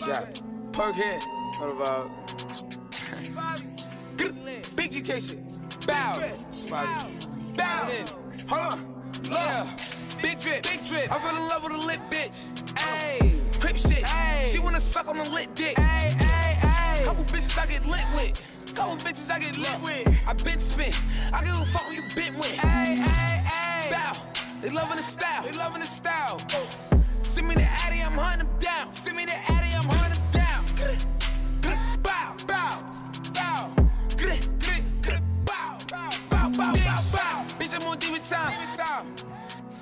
Shot. Perk hit. What about? Big GK shit. Bow. Bow. Hold on. Look. Big drip. Big drip. I fell in love with a lit bitch. Ayy. Crip shit. Ayy. She wanna suck on the lit dick. Ayy, ayy, ayy. Couple bitches I get lit with. Couple bitches I get lit with. I been spit. I give a fuck who you been with. Ayy, ayy, ayy. Bow. They loving the style. They loving the style. Oh. Send me the Addy, I'm hunting them down. Send me the Addy, I'm hunting down. Bow, bow, bow. Bow, bow, bow, bow, bow. Bow. Bitch, I'm on. Demon time.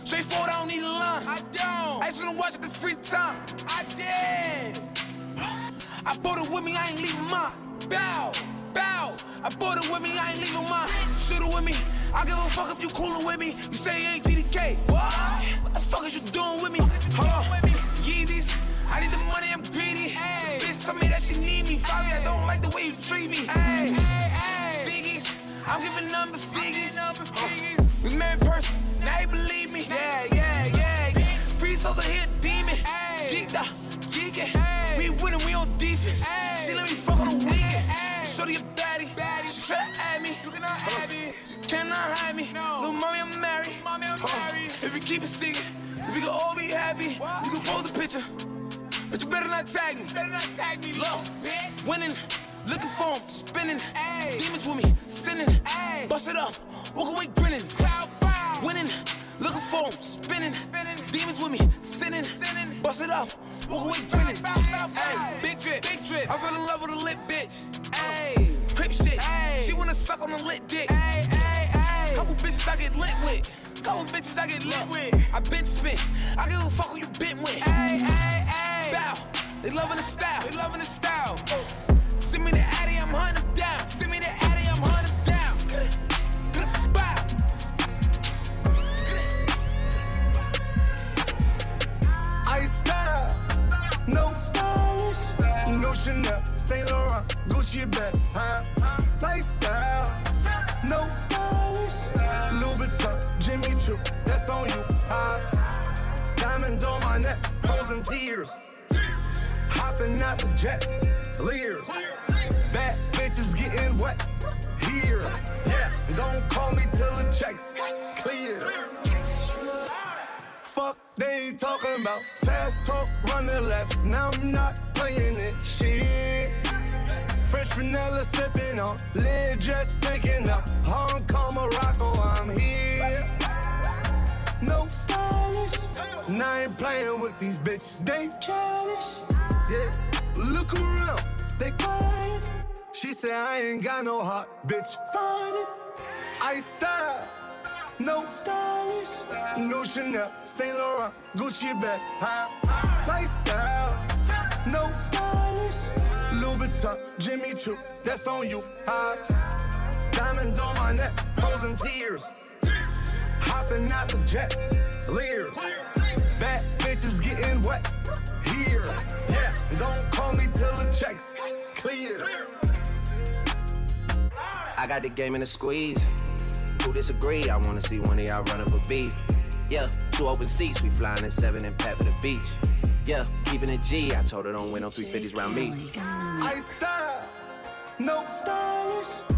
Straightforward, I don't need a line. I don't. I just wanna watch it the free time. I did. I bought it with me, I ain't leaving mine. Bow, bow. I bought it with me, I ain't leaving mine. I give a fuck if you coolin' with me. You say you ain't GDK. What? What the fuck is you doing with me? Hold on. Yeezys. I need the money, I'm greedy. Ay. Bitch told me that she need me. Fabi, I don't like the way you treat me. Ay. Ay. Figgies. I'm giving number figures. Uh, we met in person, now he believe me. Yeah, yeah, yeah. yeah. Free souls are here, demon. Geeked up, geeking. We winning, we on defense. She let cannot hide me. Little mommy, I'm married. Mommy, I'm married. If you keep it secret, we can all be happy. You can post a picture, but you better not tag me. Better not tag me, low. Winning. Looking for him, spinning. Ay. Demons with me, sinning. Ay. Bust it up, walk away grinning. Crowd bow. Winning. Looking for him, spinning. spinning. Demons with me, sinning. sinning. Bust it up, walk away grinning. Ay. Big drip, big drip. I fell in love with a lit bitch. Ay. Crip shit. Ay. She wanna suck on the lit dick. Ay, ay, ay. Couple bitches I get lit with. Couple bitches I get lit with. I been spit. I give a fuck who you been with. Ay, ay, ay. Bow. They loving the style. They loving the style. Send me the Addy, I'm hunting them down. Send me the Addy, I'm hunting them down. Bow. I style, no stylish, no Chanel, Saint Laurent, Gucci bag, huh? Frozen tears, hopping out the jet, leers, bad bitches getting wet. Here, yes, don't call me till the checks clear. Fuck, they talking about fast talk, running laps. Now I'm not playing it. Shit. Fresh vanilla sipping on, lid just picking up. Hong Kong, Morocco, I'm here. No stylish. Now I ain't playing with these bitches. They childish. Yeah. Look around, they quiet. She said I ain't got no heart, bitch. Find it. I style. No stylish, no Chanel, Saint Laurent, Gucci bag, huh? Lifestyle, no stylish, Louis Vuitton, Jimmy Choo, that's on you, huh? Diamonds on my neck, frozen tears, hopping out the jet, leers, got the game in a squeeze. Who disagree? I wanna see one of y'all run up a beat. Yeah, two open seats, we flying in seven and pat for the beach. Yeah, keeping it G. I told her don't win no 350s round me. I style, no stylish.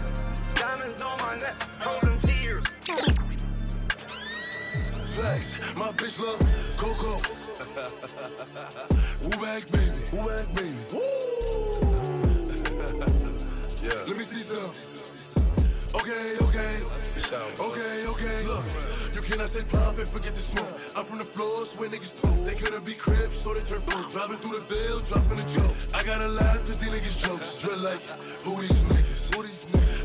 Diamonds on my neck, frozen tears. Flex, my bitch love Coco. Woo back, baby. Woo back, baby. Woo. yeah. Let me see some. Okay, okay. Okay, okay. Look, you cannot say pop and forget the smoke. I'm from the floors where niggas told. They couldn't be cribs, so they turn folk. Driving through the veil, dropping a joke. I gotta laugh cause these niggas jokes. Drill like, who these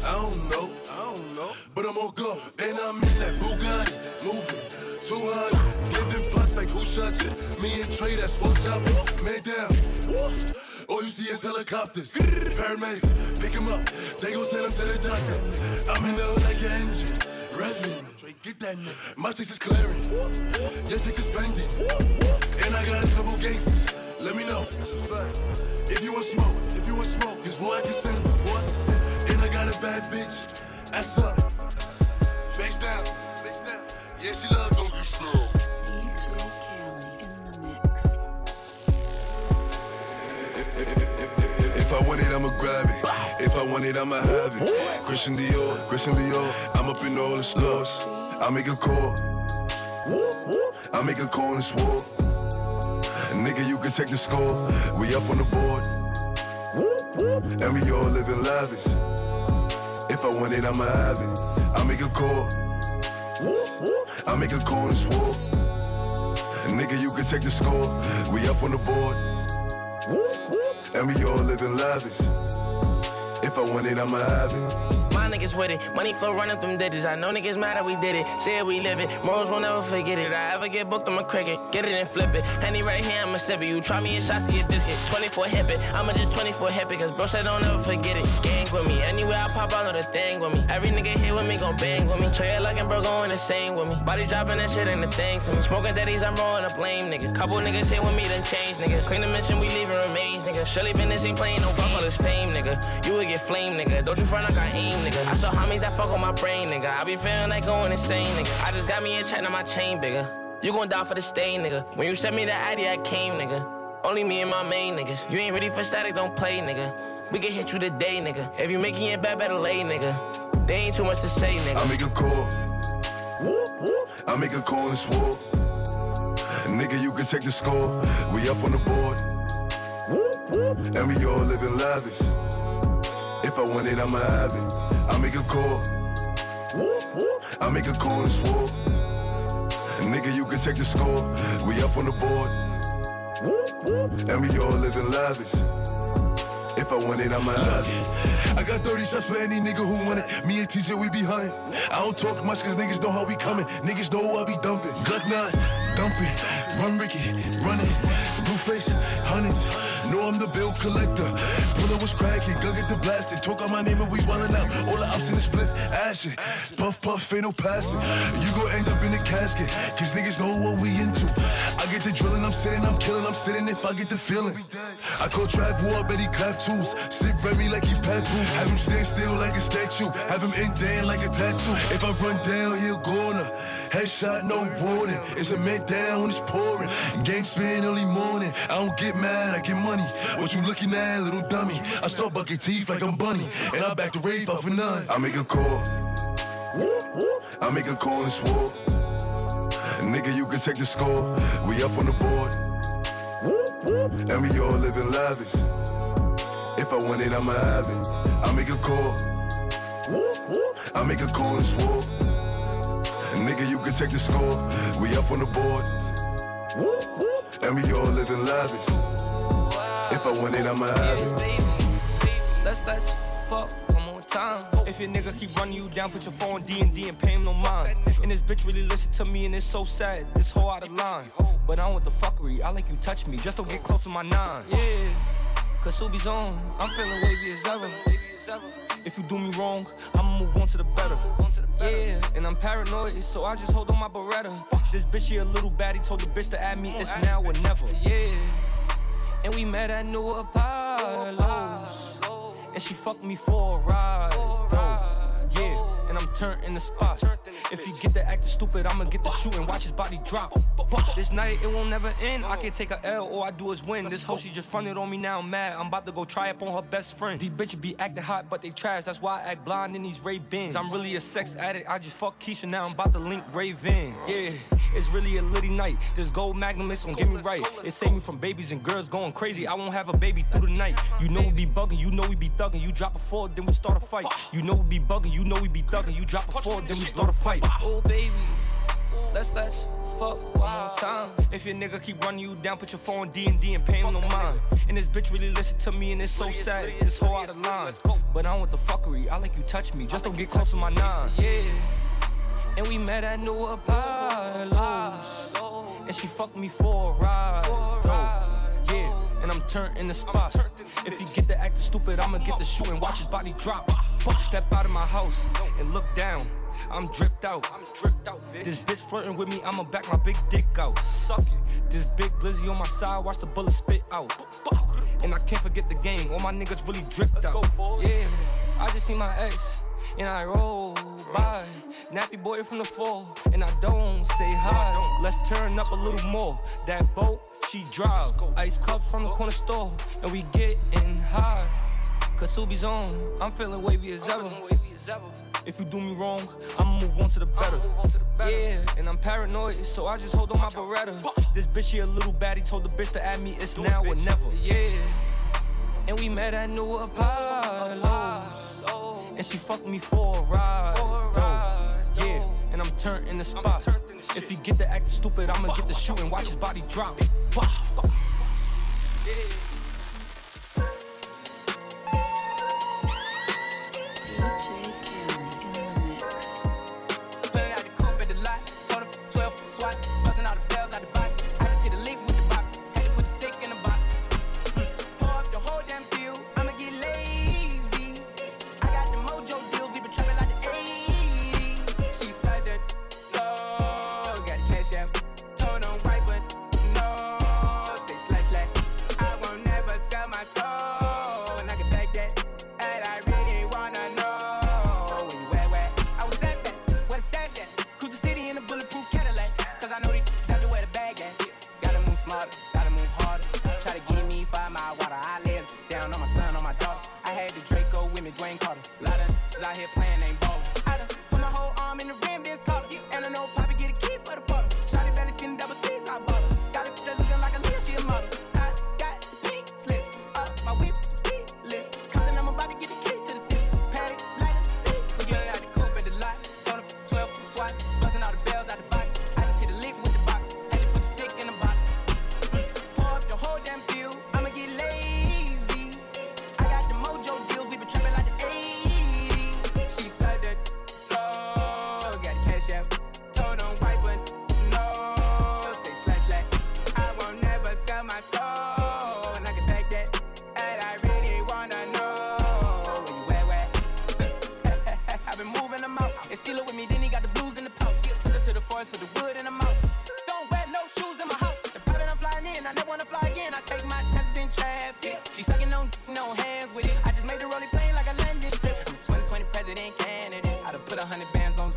I don't know. I don't know. But I'm on go. And I'm in that Bugatti, moving 200. Giving pucks like who shot you? Me and Trey, that's four choppers. Man down. All you see is helicopters. Paramedics, pick him up. They gon' send him to the doctor. I'm in the hood like an engine. Revving. Get that nigga. My chicks is clearing. Your chicks is spending. And I got a couple gangsters. Let me know. That's fact. If you want smoke, if you want smoke, cause boy, I can send them. I can send them. Got a bad bitch. Ass up. Face down. Face down. Yeah, she love the mix. If I want it, I'ma grab it. If I want it, I'ma have it. Christian Dior, Christian Dior. I'm up in all the stores. I make a call. I make a call and swore. Nigga, you can check the score. We up on the board. And we all living lavish. If I want it, I'ma have it. I make a call. I make a call and swore. Nigga, you can check the score. We up on the board. And we all living lavish. If I want it, I'ma have it. My niggas with it, money flow running them digits. I know niggas mad that we did it. Say we live it. Morals will never forget it. I ever get booked, I'm a cricket. Get it and flip it. Henny right here, I'ma sip it. You try me in shots, see a biscuit. 24 hip it. I'ma just 24 hip it. Cause bro said don't ever forget it. Gang with me. Anywhere I pop, I know the thing with me. Every nigga here with me gon' bang with me. Trey it like bro going insane with me. Body dropping that shit ain't the thing to me. Smoking daddies, I'm rolling up blame niggas. Couple niggas here with me, then change niggas. Clean the mission, we leaving remains, nigga. Surely business ain't playing no fuck all this fame, nigga. You would get flame, nigga. Don't you front, I got aim, nigga. I saw homies that fuck on my brain, nigga. I be feeling like going insane, nigga. I just got me a check, now my chain bigger. You gon' die for the stain, nigga. When you sent me the ID, I came, nigga. Only me and my main niggas. You ain't ready for static, don't play, nigga. We can hit you today, nigga. If you making it bad, better lay, nigga. They ain't too much to say, nigga. I make a call. I make a call and swore. Nigga, you can check the score. We up on the board. And we all living lavish. If I want it, I'ma have it. I make a call. I make a call and swore. Nigga, you can check the score. We up on the board. And we all living lavish. If I want it, I'ma have it. I got 30 shots for any nigga who want it. Me and TJ, we behind. I don't talk much cause niggas know how we coming. Niggas know I be dumping. Glock 9, dumping. Run Ricky, running. Blue face, hundreds. Know I'm the bill collector. Puller was cracking, gun get the blasting. Talk on my name and we wildin' out. All the ups in the split, ashin'. Puff, puff, ain't no passing. You gon' end up in a casket. Cause niggas know what we into. I get the drilling, I'm sitting, I'm killin', I'm sitting if I get the feeling. I call Trav War, bet he clap tools. Sit Remy like he papoose. Have him stand still like a statue. Have him indent like a tattoo. If I run down, he'll corner. Headshot, no warning. It's a man down when it's pouring. Gang spin early morning. I don't get mad, I get money. What you looking at, little dummy? I start bucking teeth like I'm bunny. And I back the rave off for none. I make a call. I make a call and swore. Nigga, you can check the score. We up on the board. And we all living lavish. If I want it, I'ma have it. I make a call. I make a call and swore. Nigga, you can check the score. We up on the board. And we all living lavish. If I want it, I'ma have it. baby. Let's let's fuck one more time. If your nigga keep running you down, put your phone D and D and pay him no mind. And this bitch really listen to me, and it's so sad. This whole out of line. But I don't want the fuckery. I like you touch me, just don't get close to my nine. Yeah, cause Subi's on. I'm feeling wavy as ever. If you do me wrong, I'ma move on to the better. Yeah, and I'm paranoid, so I just hold on my Beretta. This bitch here a little baddie, told the bitch to add me, it's now or never. Yeah. And we met at New Apollo's. And she fucked me for a ride, bro. Yeah, and I'm turned in the spot. If you get the acting stupid, I'ma get the shooting. Watch his body drop. This night it won't never end. I can't take a L, all I do is win. This hoe she just fronted on me now. I'm mad. I'm about to go try up on her best friend. These bitches be acting hot, but they trash. That's why I act blind in these Ray Bans. I'm really a sex addict. I just fuck Keisha now. I'm about to link Raven. Yeah. It's really a litty night. This gold magnum it's gonna get me right. It saved me from babies and girls going crazy. I won't have a baby through the night. You know we be bugging, you know we be thugging. You drop a four, then we start a fight. You know we be bugging, you know we be thugging. You drop a four, then we start a fight. Oh baby, let's let's fuck one more time. If your nigga keep running you down, put your phone D and D and pay him no mind. And this bitch really listen to me, and it's so sad. This whole out of line. But I don't want the fuckery. I like you touch me, just don't get close to my nine. Yeah. And we met at New Apollo's. She fucked me for a ride. Yeah, and I'm turned in the spot. If you get the acting stupid, I'ma get the shooting. Watch his body drop. Fuck, step out of my house and look down. I'm dripped out. I'm dripped out, bitch. This bitch flirting with me, I'ma back my big dick out. Suck it. This big blizzy on my side, watch the bullet spit out. And I can't forget the game, all my niggas really dripped out. Yeah, I just see my ex, and I roll by. Nappy boy from the fall, and I don't say hi. Let's turn up a little more. That boat, she drive. Ice cups from the corner store, and we getting high. Cause Subi's on, I'm feeling wavy as ever. If you do me wrong, I'ma move on to the better. Yeah, and I'm paranoid, so I just hold on my beretta. This bitch here a little baddie told the bitch to add me, it's now or never. Yeah, and we met at New Apollo's. And she fucked me for a ride. Yeah, turned in the spot. If you get the acting stupid, I'ma get the shooting. Watch his body drop. DJ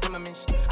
firmament.